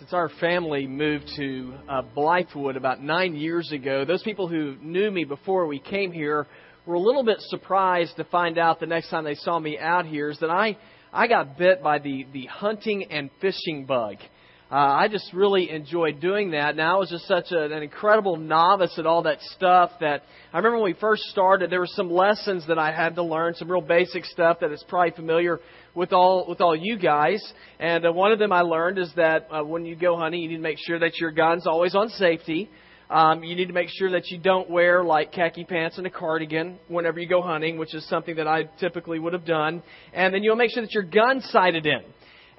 Since our family moved to uh, Blythewood about nine years ago, those people who knew me before we came here were a little bit surprised to find out the next time they saw me out here is that I, I got bit by the, the hunting and fishing bug. Uh, I just really enjoyed doing that. Now I was just such a, an incredible novice at all that stuff that I remember when we first started, there were some lessons that I had to learn, some real basic stuff that is probably familiar with all with all you guys. And uh, one of them I learned is that uh, when you go hunting, you need to make sure that your gun's always on safety. Um, you need to make sure that you don't wear like khaki pants and a cardigan whenever you go hunting, which is something that I typically would have done. And then you'll make sure that your gun's sighted in.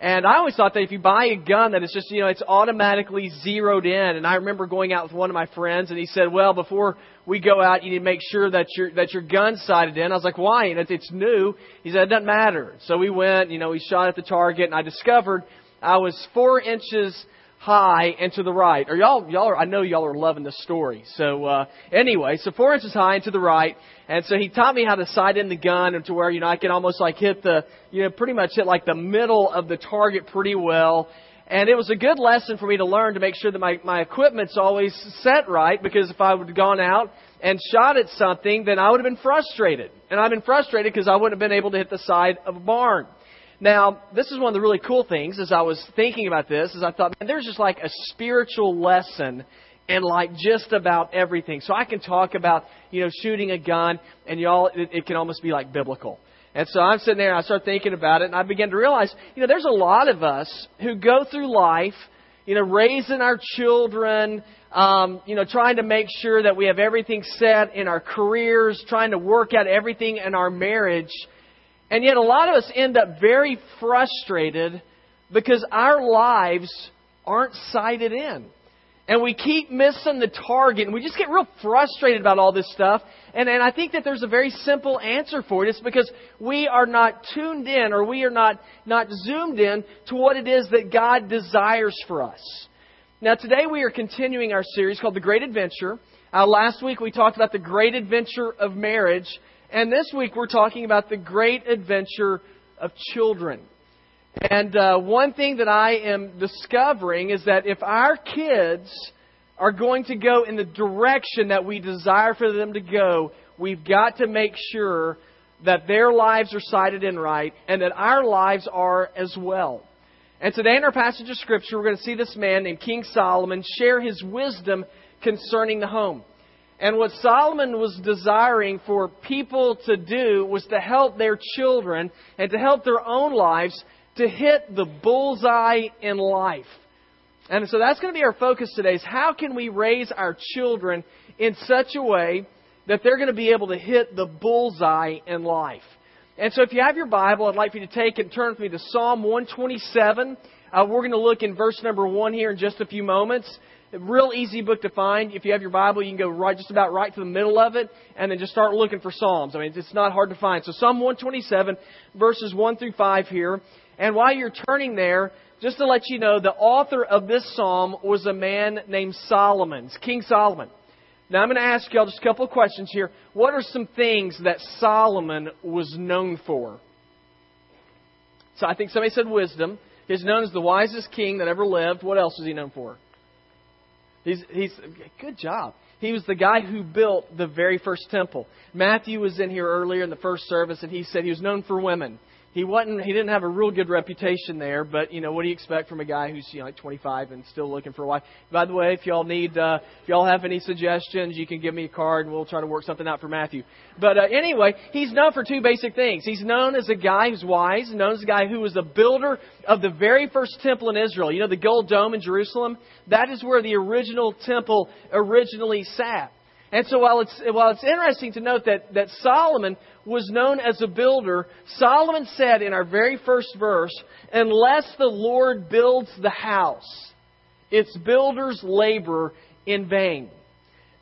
And I always thought that if you buy a gun that it's just, you know, it's automatically zeroed in. And I remember going out with one of my friends and he said, well, before we go out, you need to make sure that your, that your gun's sighted in. I was like, why? And it's new. He said, it doesn't matter. So we went, you know, we shot at the target and I discovered I was four inches high and to the right. Or y'all, y'all are, I know y'all are loving the story. So, uh, anyway, so four inches high and to the right. And so he taught me how to sight in the gun and to where, you know, I can almost like hit the, you know, pretty much hit like the middle of the target pretty well. And it was a good lesson for me to learn to make sure that my, my equipment's always set right because if I would have gone out and shot at something, then I would have been frustrated. And I've been frustrated because I wouldn't have been able to hit the side of a barn. Now, this is one of the really cool things as I was thinking about this, is I thought, man, there's just like a spiritual lesson in like just about everything. So I can talk about, you know, shooting a gun, and y'all, it, it can almost be like biblical. And so I'm sitting there and I start thinking about it, and I begin to realize, you know, there's a lot of us who go through life, you know, raising our children, um, you know, trying to make sure that we have everything set in our careers, trying to work out everything in our marriage. And yet, a lot of us end up very frustrated because our lives aren't sighted in. And we keep missing the target, and we just get real frustrated about all this stuff. And, and I think that there's a very simple answer for it. It's because we are not tuned in, or we are not, not zoomed in to what it is that God desires for us. Now, today we are continuing our series called The Great Adventure. Uh, last week we talked about the great adventure of marriage. And this week we're talking about the great adventure of children. And uh, one thing that I am discovering is that if our kids are going to go in the direction that we desire for them to go, we've got to make sure that their lives are sighted in right and that our lives are as well. And today in our passage of Scripture, we're going to see this man named King Solomon share his wisdom concerning the home. And what Solomon was desiring for people to do was to help their children and to help their own lives to hit the bullseye in life. And so that's going to be our focus today is how can we raise our children in such a way that they're going to be able to hit the bullseye in life. And so if you have your Bible, I'd like for you to take and turn with me to Psalm 127. Uh, we're going to look in verse number one here in just a few moments. A real easy book to find. If you have your Bible, you can go right, just about right to the middle of it, and then just start looking for Psalms. I mean, it's not hard to find. So Psalm 127, verses 1 through 5 here. And while you're turning there, just to let you know, the author of this psalm was a man named Solomon, King Solomon. Now I'm going to ask y'all just a couple of questions here. What are some things that Solomon was known for? So I think somebody said wisdom. He's known as the wisest king that ever lived. What else was he known for? He's, he's good job. He was the guy who built the very first temple. Matthew was in here earlier in the first service, and he said he was known for women he wasn't he didn't have a real good reputation there but you know what do you expect from a guy who's you know like 25 and still looking for a wife? By the way if y'all need uh, if y'all have any suggestions you can give me a card and we'll try to work something out for matthew. But uh, anyway he's known for two basic things. He's known as a guy who's wise known as a guy who was the builder of the very first temple in israel. You know the gold dome in jerusalem? That is where the original temple originally sat. And so while it's, while it's interesting to note that, that Solomon was known as a builder, Solomon said in our very first verse, unless the Lord builds the house, its builders labor in vain.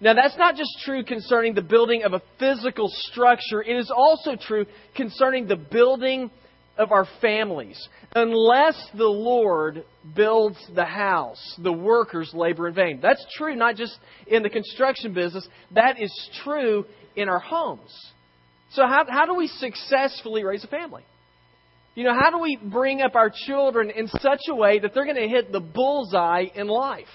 Now that's not just true concerning the building of a physical structure, it is also true concerning the building of our families. Unless the Lord builds the house, the workers labor in vain. That's true not just in the construction business, that is true in our homes. So, how, how do we successfully raise a family? You know, how do we bring up our children in such a way that they're going to hit the bullseye in life?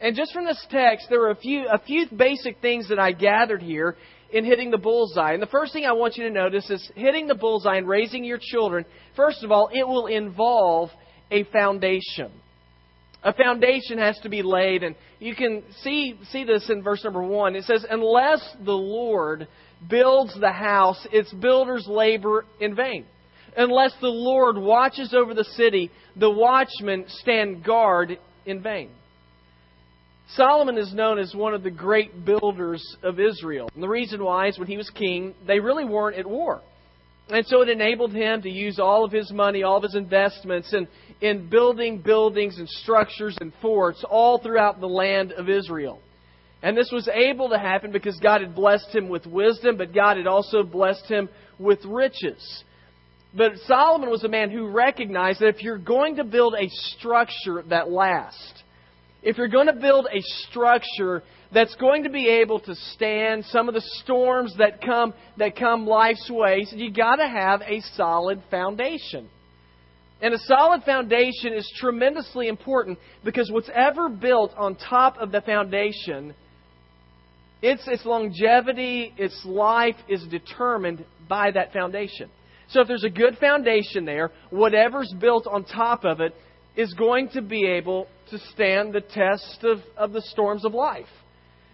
And just from this text, there are a few, a few basic things that I gathered here in hitting the bullseye. And the first thing I want you to notice is hitting the bullseye and raising your children. First of all, it will involve a foundation. A foundation has to be laid, and you can see, see this in verse number one. It says, Unless the Lord builds the house, its builders labor in vain. Unless the Lord watches over the city, the watchmen stand guard in vain. Solomon is known as one of the great builders of Israel. And the reason why is when he was king, they really weren't at war. And so it enabled him to use all of his money, all of his investments in, in building buildings and structures and forts all throughout the land of Israel. And this was able to happen because God had blessed him with wisdom, but God had also blessed him with riches. But Solomon was a man who recognized that if you're going to build a structure that lasts, if you're going to build a structure that's going to be able to stand some of the storms that come that come life's ways, you got to have a solid foundation. And a solid foundation is tremendously important because what's ever built on top of the foundation, its, its longevity, its life is determined by that foundation. So if there's a good foundation there, whatever's built on top of it is going to be able to stand the test of, of the storms of life.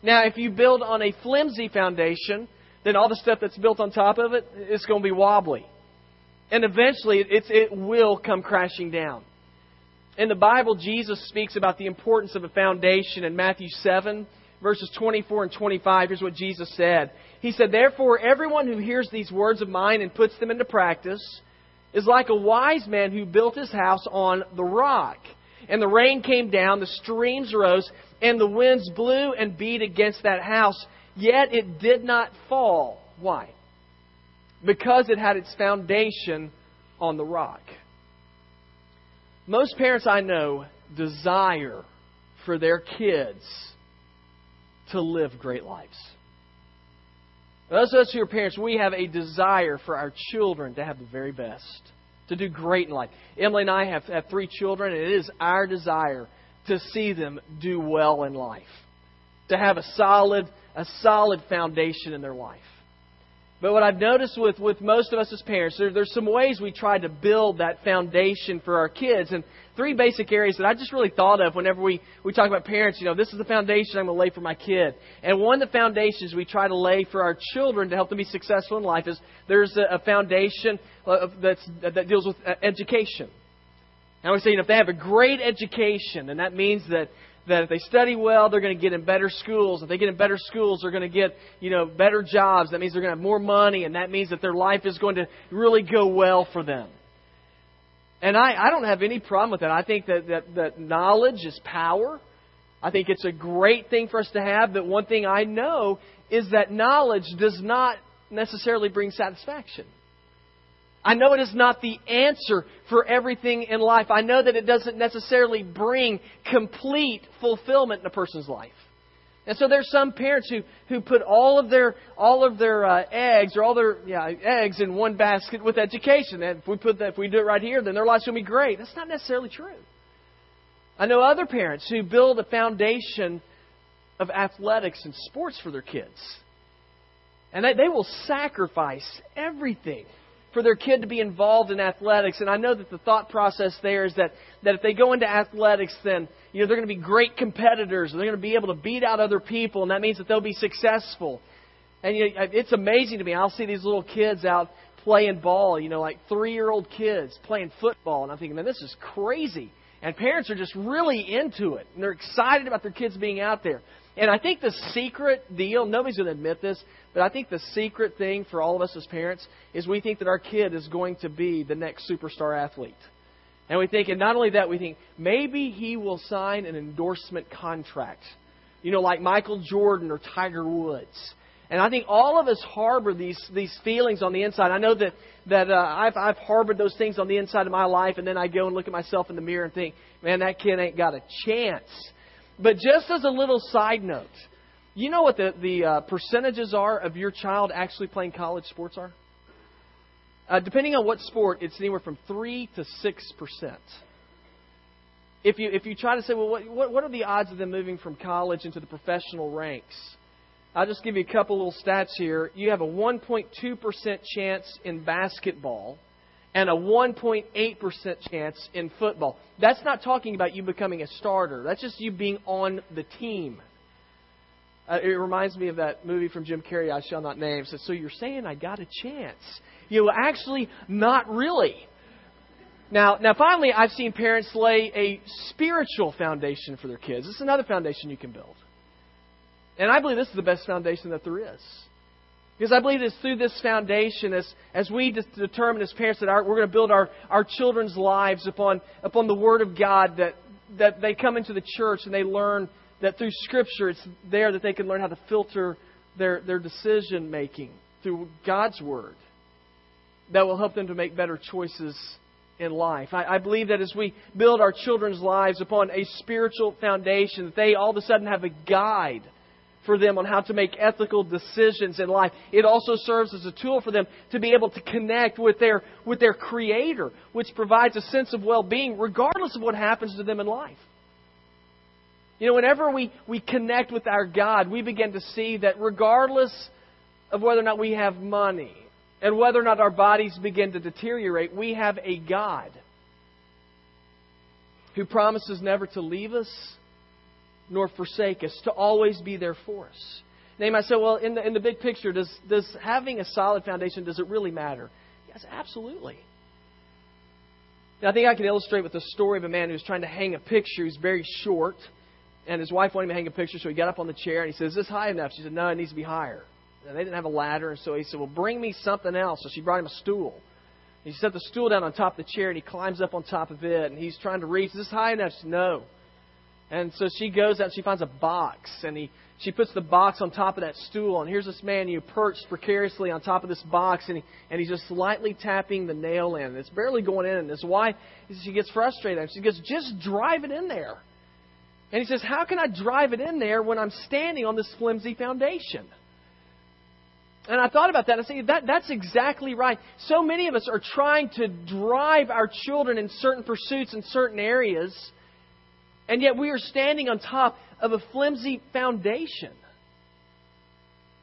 Now, if you build on a flimsy foundation, then all the stuff that's built on top of it is going to be wobbly. And eventually, it's, it will come crashing down. In the Bible, Jesus speaks about the importance of a foundation in Matthew 7, verses 24 and 25. Here's what Jesus said He said, Therefore, everyone who hears these words of mine and puts them into practice is like a wise man who built his house on the rock. And the rain came down, the streams rose, and the winds blew and beat against that house, yet it did not fall. Why? Because it had its foundation on the rock. Most parents I know desire for their kids to live great lives. Those of us who are parents, we have a desire for our children to have the very best, to do great in life. Emily and I have, have three children, and it is our desire to see them do well in life, to have a solid, a solid foundation in their life. But what I've noticed with, with most of us as parents, there, there's some ways we try to build that foundation for our kids. And three basic areas that I just really thought of whenever we, we talk about parents. You know, this is the foundation I'm going to lay for my kid. And one of the foundations we try to lay for our children to help them be successful in life is there's a, a foundation that's, that deals with uh, education. And we say, you know, if they have a great education, then that means that that if they study well, they're going to get in better schools. If they get in better schools, they're going to get, you know, better jobs. That means they're going to have more money, and that means that their life is going to really go well for them. And I, I don't have any problem with that. I think that, that, that knowledge is power. I think it's a great thing for us to have, but one thing I know is that knowledge does not necessarily bring satisfaction. I know it is not the answer for everything in life. I know that it doesn't necessarily bring complete fulfillment in a person's life. And so there's some parents who, who put all of their all of their uh, eggs or all their yeah, eggs in one basket with education. And if we put that, if we do it right here, then their life's to be great. That's not necessarily true. I know other parents who build a foundation of athletics and sports for their kids, and they, they will sacrifice everything for their kid to be involved in athletics. And I know that the thought process there is that, that if they go into athletics, then you know, they're going to be great competitors. And they're going to be able to beat out other people, and that means that they'll be successful. And you know, it's amazing to me. I'll see these little kids out playing ball, you know, like three year old kids playing football. And I'm thinking, man, this is crazy. And parents are just really into it. And they're excited about their kids being out there. And I think the secret deal, nobody's going to admit this, but I think the secret thing for all of us as parents is we think that our kid is going to be the next superstar athlete. And we think, and not only that, we think maybe he will sign an endorsement contract. You know, like Michael Jordan or Tiger Woods. And I think all of us harbor these these feelings on the inside. I know that that uh, I've I've harbored those things on the inside of my life, and then I go and look at myself in the mirror and think, man, that kid ain't got a chance. But just as a little side note, you know what the, the uh, percentages are of your child actually playing college sports are? uh, depending on what sport, it's anywhere from 3 to 6%. If you, if you try to say, well, what, what, are the odds of them moving from college into the professional ranks? I'll just give you a couple little stats here. You have a 1.2% chance in basketball and a 1.8% chance in football. That's not talking about you becoming a starter. That's just you being on the team. Uh, it reminds me of that movie from Jim Carrey, I Shall Not Name. So, so you're saying I got a chance? You know, actually, not really. Now, now, finally, I've seen parents lay a spiritual foundation for their kids. Is another foundation you can build. And I believe this is the best foundation that there is. Because I believe it's through this foundation, as, as we determine as parents that our, we're going to build our, our children's lives upon, upon the Word of God, that, that they come into the church and they learn that through Scripture, it's there that they can learn how to filter their, their decision making through God's Word that will help them to make better choices in life. I, I, believe that as we build our children's lives upon a spiritual foundation, that they all of a sudden have a guide for them on how to make ethical decisions in life. It also serves as a tool for them to be able to connect with their, with their Creator, which provides a sense of well being regardless of what happens to them in life. You know, whenever we, we connect with our God, we begin to see that regardless of whether or not we have money and whether or not our bodies begin to deteriorate, we have a God who promises never to leave us nor forsake us, to always be there for us. Now you might say, well, in the, in the big picture, does, does having a solid foundation, does it really matter? Yes, absolutely. Now, I think I can illustrate with the story of a man who's trying to hang a picture. He's very short and his wife wanted him to hang a picture, so he got up on the chair and he says, Is this high enough? She said, No, it needs to be higher. And they didn't have a ladder, and so he said, Well, bring me something else. So she brought him a stool. He set the stool down on top of the chair and he climbs up on top of it and he's trying to reach. Is this high enough? She said, No. And so she goes out and she finds a box and he she puts the box on top of that stool and here's this man you perched precariously on top of this box and he and he's just slightly tapping the nail in. It's barely going in and his wife she gets frustrated. And she goes, Just drive it in there. And he says, How can I drive it in there when I'm standing on this flimsy foundation? And I thought about that and I said, that, that's exactly right. So many of us are trying to drive our children in certain pursuits in certain areas, and yet we are standing on top of a flimsy foundation.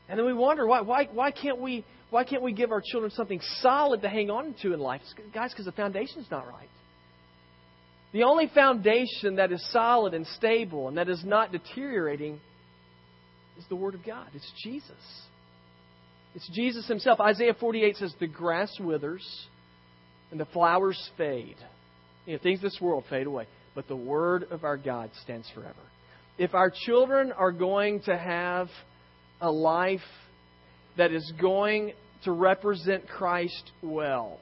And then we wonder why, why, why can't we why can't we give our children something solid to hang on to in life? Guys, because the foundation's not right. The only foundation that is solid and stable and that is not deteriorating is the Word of God. It's Jesus. It's Jesus Himself. Isaiah 48 says, The grass withers and the flowers fade. You know, things this world fade away. But the Word of our God stands forever. If our children are going to have a life that is going to represent Christ well,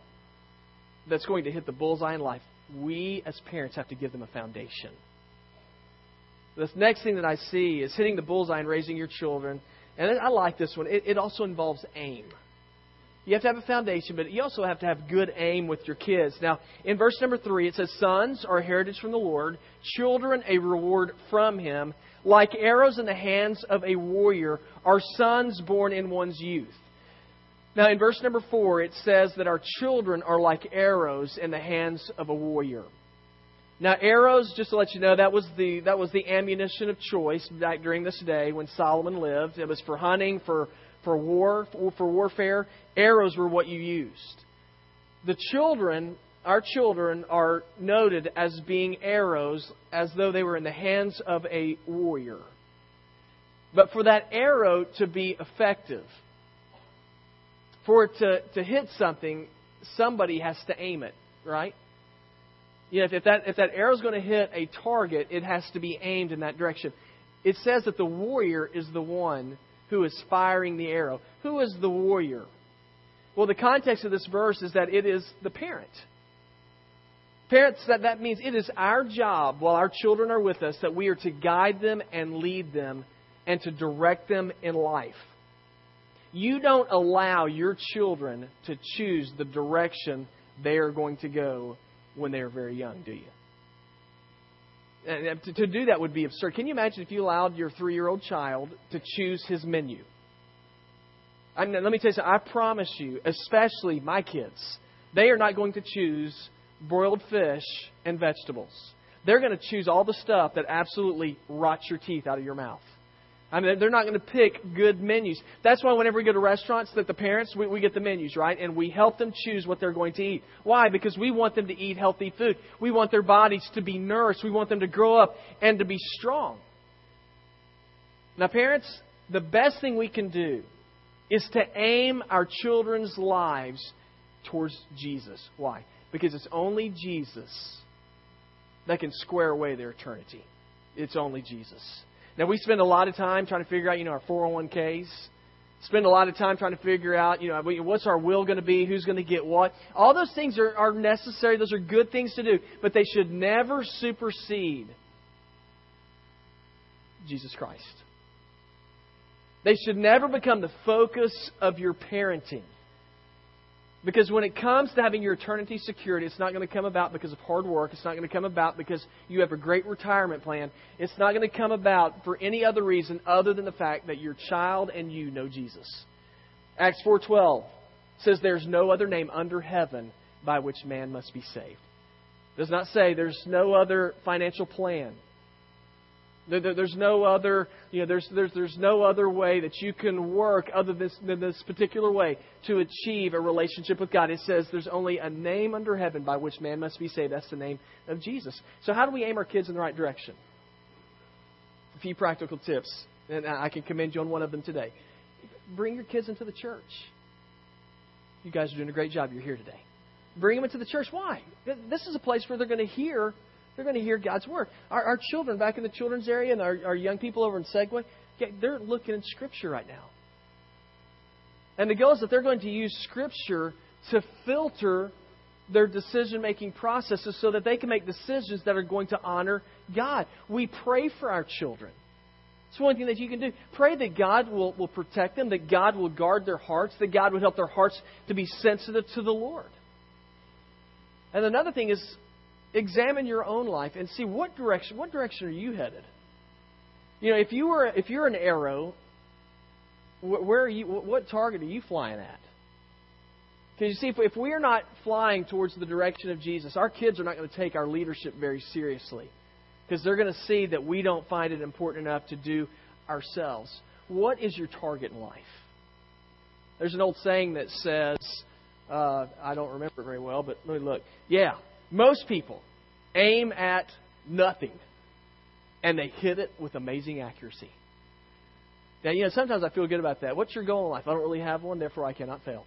that's going to hit the bullseye in life, we as parents have to give them a foundation. The next thing that I see is hitting the bullseye and raising your children. And I like this one. It, it also involves aim. You have to have a foundation, but you also have to have good aim with your kids. Now, in verse number three, it says, Sons are a heritage from the Lord, children a reward from Him. Like arrows in the hands of a warrior are sons born in one's youth. Now, in verse number four, it says that our children are like arrows in the hands of a warrior. Now, arrows, just to let you know, that was the that was the ammunition of choice back during this day when Solomon lived. It was for hunting, for for war, for, warfare. Arrows were what you used. The children, our children, are noted as being arrows, as though they were in the hands of a warrior. But for that arrow to be effective, for it to, to hit something, somebody has to aim it, right? You know, if that if that arrow is going to hit a target, it has to be aimed in that direction. It says that the warrior is the one who is firing the arrow. Who is the warrior? Well, the context of this verse is that it is the parent. Parents, that, that means it is our job while our children are with us that we are to guide them and lead them and to direct them in life. You don't allow your children to choose the direction they are going to go when they are very young, do you? And to, do that would be absurd. Can you imagine if you allowed your three year old child to choose his menu? I mean, let me tell you something. I promise you, especially my kids, they are not going to choose broiled fish and vegetables. They're going to choose all the stuff that absolutely rots your teeth out of your mouth. I mean, they're not going to pick good menus. That's why whenever we go to restaurants, that the parents we, we get the menus right, and we help them choose what they're going to eat. Why? Because we want them to eat healthy food. We want their bodies to be nourished. We want them to grow up and to be strong. Now, parents, the best thing we can do is to aim our children's lives towards Jesus. Why? Because it's only Jesus that can square away their eternity. It's only Jesus. Now, we spend a lot of time trying to figure out, you know, our 401ks. Spend a lot of time trying to figure out, you know, what's our will going to be, who's going to get what. All those things are, are necessary. Those are good things to do. But they should never supersede Jesus Christ. They should never become the focus of your parenting. Because when it comes to having your eternity secured, it's not going to come about because of hard work. It's not going to come about because you have a great retirement plan. It's not going to come about for any other reason other than the fact that your child and you know Jesus. Acts 4:12 says there's no other name under heaven by which man must be saved. It does not say there's no other financial plan. There's no other, you know, there's, there's, there's no other way that you can work other than this particular way to achieve a relationship with God. It says there's only a name under heaven by which man must be saved. That's the name of Jesus. So how do we aim our kids in the right direction? A few practical tips, and I can commend you on one of them today. Bring your kids into the church. You guys are doing a great job. You're here today. Bring them into the church. Why? This is a place where they're going to hear they're going to hear God's word. Our, our children back in the children's area and our, our young people over in Segway, they're looking in Scripture right now. And the goal is that they're going to use Scripture to filter their decision making processes so that they can make decisions that are going to honor God. We pray for our children. It's one thing that you can do. Pray that God will, will protect them, that God will guard their hearts, that God would help their hearts to be sensitive to the Lord. And another thing is examine your own life and see what direction what direction are you headed. You know, if you were if you're an arrow, where are you? What target are you flying at? Because you see, if, if we are not flying towards the direction of Jesus, our kids are not going to take our leadership very seriously. Because they're going to see that we don't find it important enough to do ourselves. What is your target in life? There's an old saying that says, uh, I don't remember it very well, but let me look. Yeah, most people aim at nothing, and they hit it with amazing accuracy. Now, you know, sometimes I feel good about that. What's your goal in life? I don't really have one, therefore I cannot fail.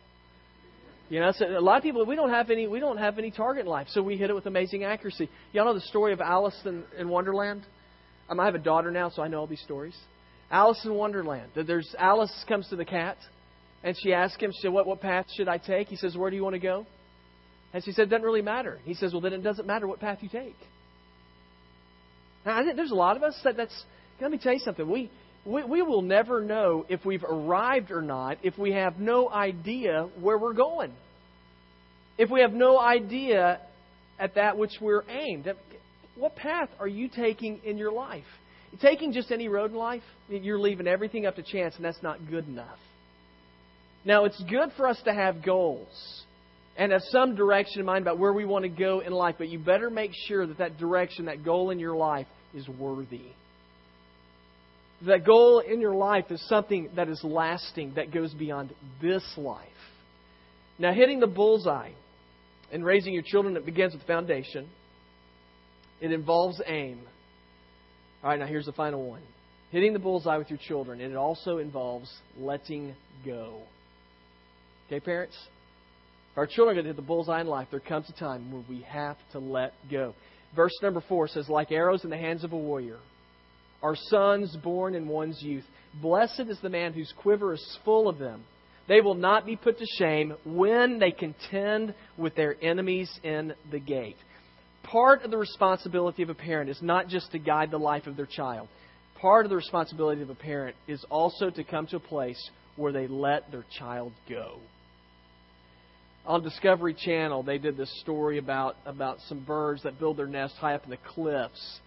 You know, so a lot of people we don't have any we don't have any target in life, so we hit it with amazing accuracy. Y'all know the story of Alice in, in Wonderland? Um, I have a daughter now, so I know all these stories. Alice in Wonderland. There's Alice comes to the cat, and she asks him, she said, "What what path should I take?" He says, "Where do you want to go?" And she said, it doesn't really matter. He says, well, then it doesn't matter what path you take. Now, I think there's a lot of us that that's, let me tell you something. We, we, we will never know if we've arrived or not if we have no idea where we're going. If we have no idea at that which we're aimed. What path are you taking in your life? Taking just any road in life, you're leaving everything up to chance, and that's not good enough. Now, it's good for us to have goals and have some direction in mind about where we want to go in life, but you better make sure that that direction, that goal in your life, is worthy. That goal in your life is something that is lasting, that goes beyond this life. Now, hitting the bullseye and raising your children, it begins with foundation. It involves aim. All right, now here's the final one. Hitting the bullseye with your children, and it also involves letting go. Okay, parents? Our children are going to hit the bullseye in life, there comes a time when we have to let go. Verse number four says, Like arrows in the hands of a warrior, are sons born in one's youth. Blessed is the man whose quiver is full of them. They will not be put to shame when they contend with their enemies in the gate. Part of the responsibility of a parent is not just to guide the life of their child. Part of the responsibility of a parent is also to come to a place where they let their child go on Discovery Channel, they did this story about about some birds that build their nest high up in the cliffs,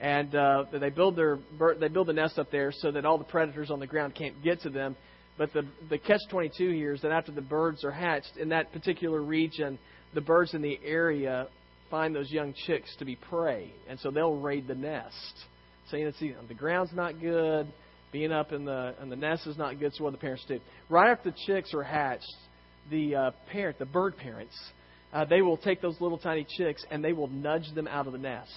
and uh, they build their they build the nest up there so that all the predators on the ground can't get to them. But the, the catch 22 here is that after the birds are hatched in that particular region, the birds in the area find those young chicks to be prey. And so they'll raid the nest. Saying it's, you know, the ground's not good, being up in the, in the nest is not good, so what the parents do? Right after the chicks are hatched, the uh, parent, the bird parents, uh, they will take those little tiny chicks and they will nudge them out of the nest.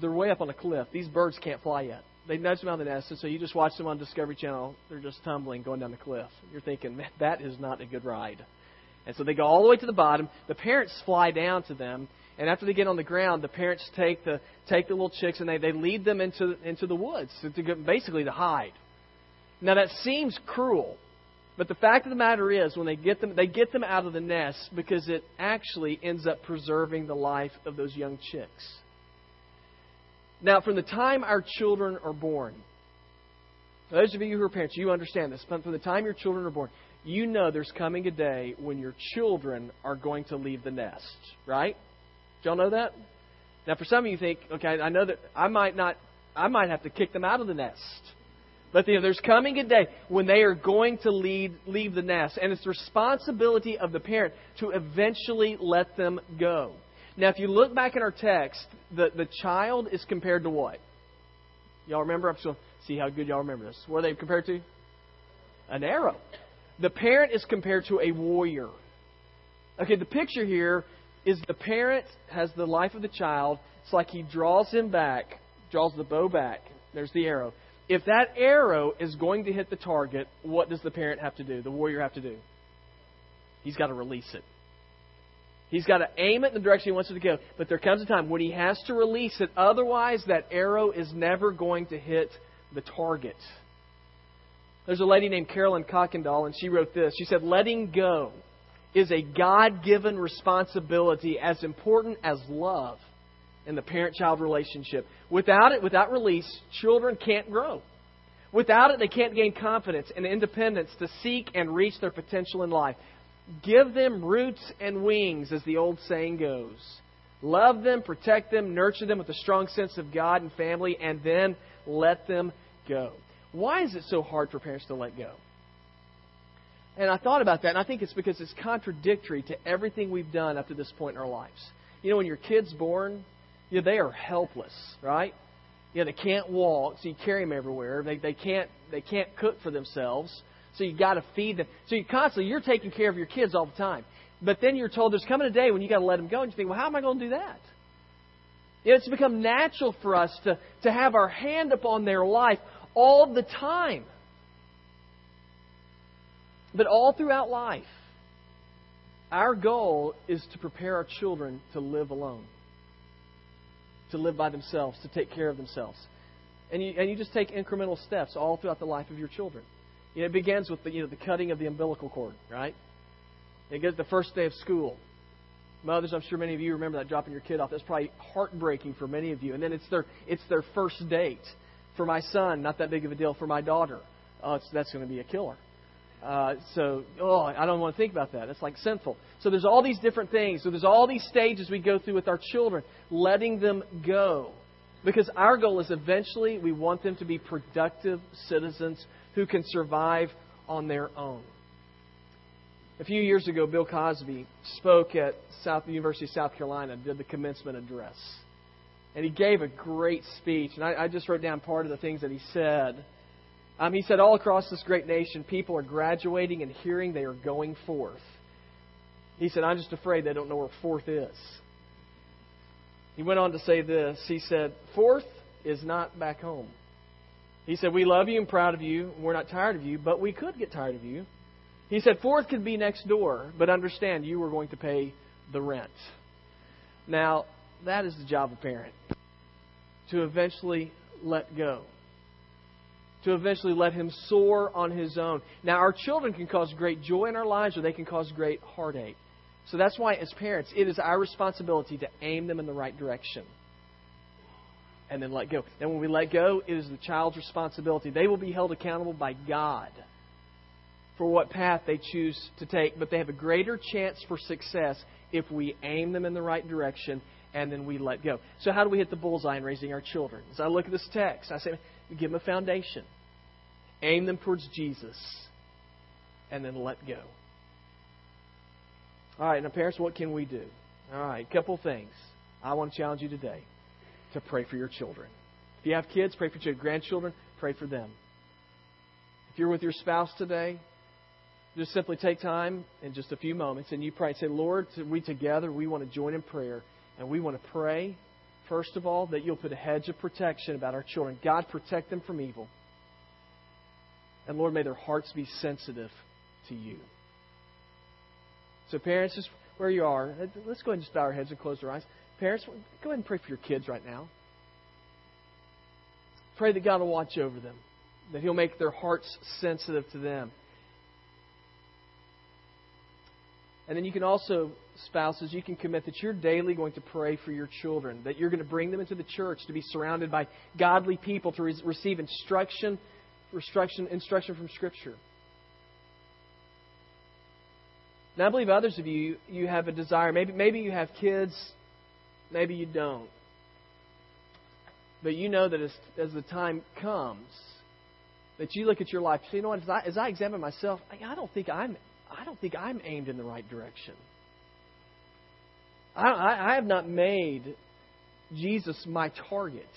They're way up on a cliff. These birds can't fly yet they nudge them out of the nest, and so you just watch them on Discovery Channel. They're just tumbling, going down the cliff. You're thinking, man, that is not a good ride. And so they go all the way to the bottom. The parents fly down to them, and after they get on the ground, the parents take the take the little chicks and they, they lead them into into the woods to, to get, basically to hide. Now that seems cruel, but the fact of the matter is, when they get them, they get them out of the nest because it actually ends up preserving the life of those young chicks. Now, from the time our children are born, those of you who are parents, you understand this. But from the time your children are born, you know there's coming a day when your children are going to leave the nest, right? Do y'all know that? Now, for some of you think, okay, I know that I might not, I might have to kick them out of the nest. But there's coming a day when they are going to leave, leave the nest, and it's the responsibility of the parent to eventually let them go. Now, if you look back in our text, the, the child is compared to what? Y'all remember? I'm just going to see how good y'all remember this. What are they compared to? An arrow. The parent is compared to a warrior. Okay, the picture here is the parent has the life of the child. It's like he draws him back, draws the bow back. There's the arrow. If that arrow is going to hit the target, what does the parent have to do? The warrior have to do? He's got to release it. He's got to aim it in the direction he wants it to go. But there comes a time when he has to release it. Otherwise, that arrow is never going to hit the target. There's a lady named Carolyn Kuykendall, and she wrote this. She said, Letting go is a God given responsibility as important as love in the parent child relationship. Without it, without release, children can't grow. Without it, they can't gain confidence and independence to seek and reach their potential in life. Give them roots and wings, as the old saying goes. Love them, protect them, nurture them with a strong sense of God and family, and then let them go. Why is it so hard for parents to let go? And I thought about that, and I think it's because it's contradictory to everything we've done up to this point in our lives. You know, when your kid's born, know, they are helpless, right? You know, they can't walk, so you carry them everywhere. They, they can't they can't cook for themselves. So you got to feed them. So you constantly you're taking care of your kids all the time. But then you're told there's coming a day when you got to let them go, and you think, well, how am I going to do that? You know, it's become natural for us to, to have our hand upon their life all the time. But all throughout life, our goal is to prepare our children to live alone, to live by themselves, to take care of themselves. And you, and you just take incremental steps all throughout the life of your children. You know, it begins with the, you know, the cutting of the umbilical cord, right? It gets the first day of school. Mothers, I'm sure many of you remember that dropping your kid off. That's probably heartbreaking for many of you. And then it's their it's their first date. For my son, not that big of a deal. For my daughter, oh, that's going to be a killer. Uh, so, oh, I don't want to think about that. It's like sinful. So there's all these different things. So there's all these stages we go through with our children, letting them go. Because our goal is eventually we want them to be productive citizens who can survive on their own. A few years ago, Bill Cosby spoke at South, University of South Carolina, did the commencement address. And he gave a great speech. And I, I just wrote down part of the things that he said. Um, he said, All across this great nation, people are graduating and hearing they are going forth. He said, I'm just afraid they don't know where forth is. He went on to say this. He said, Forth is not back home. He said, We love you and proud of you. We're not tired of you, but we could get tired of you. He said, Forth could be next door, but understand you were going to pay the rent. Now, that is the job of a parent to eventually let go, to eventually let him soar on his own. Now, our children can cause great joy in our lives, or they can cause great heartache. So that's why, as parents, it is our responsibility to aim them in the right direction and then let go. And when we let go, it is the child's responsibility. They will be held accountable by God for what path they choose to take, but they have a greater chance for success if we aim them in the right direction and then we let go. So, how do we hit the bullseye in raising our children? As I look at this text, I say, give them a foundation. aim them towards Jesus, and then let go. All right, now, parents, what can we do? All right, a couple things. I want to challenge you today to pray for your children. If you have kids, pray for your grandchildren, pray for them. If you're with your spouse today, just simply take time in just a few moments and you pray and say, Lord, we together, we want to join in prayer and we want to pray, first of all, that you'll put a hedge of protection about our children. God, protect them from evil. And Lord, may their hearts be sensitive to you. So, parents, just where you are, let's go ahead and just bow our heads and close our eyes. Parents, go ahead and pray for your kids right now. Pray that God will watch over them, that He'll make their hearts sensitive to them. And then you can also, spouses, you can commit that you're daily going to pray for your children, that you're going to bring them into the church to be surrounded by godly people to re- receive instruction, instruction, instruction from Scripture. Now, I believe others of you, you have a desire. Maybe, maybe you have kids, maybe you don't. But you know that as, as the time comes, that you look at your life, you know what, as I, as I examine myself, I, I don't think I'm I don't think I'm aimed in the right direction. I, I, I have not made Jesus my target.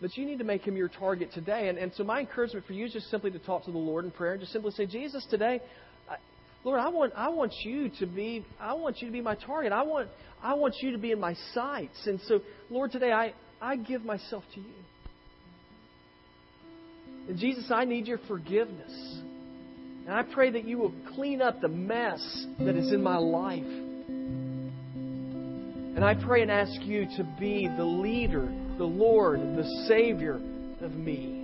But you need to make him your target today. And, and so my encouragement for you is just simply to talk to the Lord in prayer and just simply say, Jesus, today, Lord, I want, I want you to be I want you to be my target. I want I want you to be in my sights. And so, Lord, today I, I give myself to you. And Jesus, I need your forgiveness. And I pray that you will clean up the mess that is in my life. And I pray and ask you to be the leader, the Lord, the Savior of me.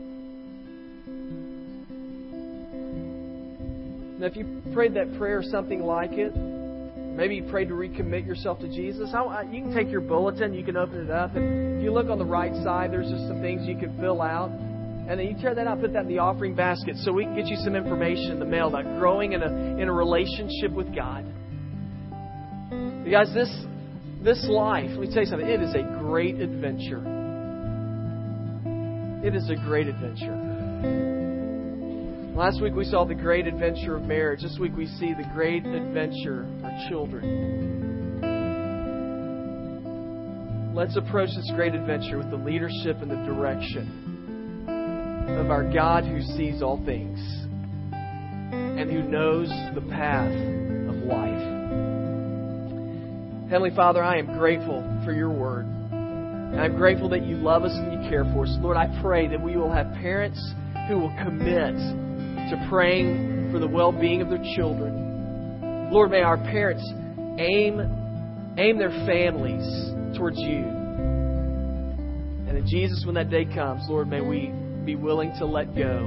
Now, if you prayed that prayer, or something like it, maybe you prayed to recommit yourself to Jesus, you can take your bulletin, you can open it up, and if you look on the right side, there's just some things you can fill out. And then you tear that out, put that in the offering basket so we can get you some information in the mail about growing in a, in a relationship with God. You guys, this, this life, let me tell you something, it is a great adventure. It is a great adventure. Last week we saw the great adventure of marriage. This week we see the great adventure of children. Let's approach this great adventure with the leadership and the direction of our God who sees all things and who knows the path of life. Heavenly Father, I am grateful for your word. And I'm grateful that you love us and you care for us. Lord, I pray that we will have parents who will commit to praying for the well being of their children. Lord, may our parents aim, aim their families towards you. And in Jesus, when that day comes, Lord, may we be willing to let go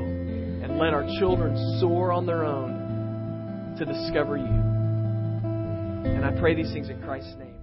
and let our children soar on their own to discover you. And I pray these things in Christ's name.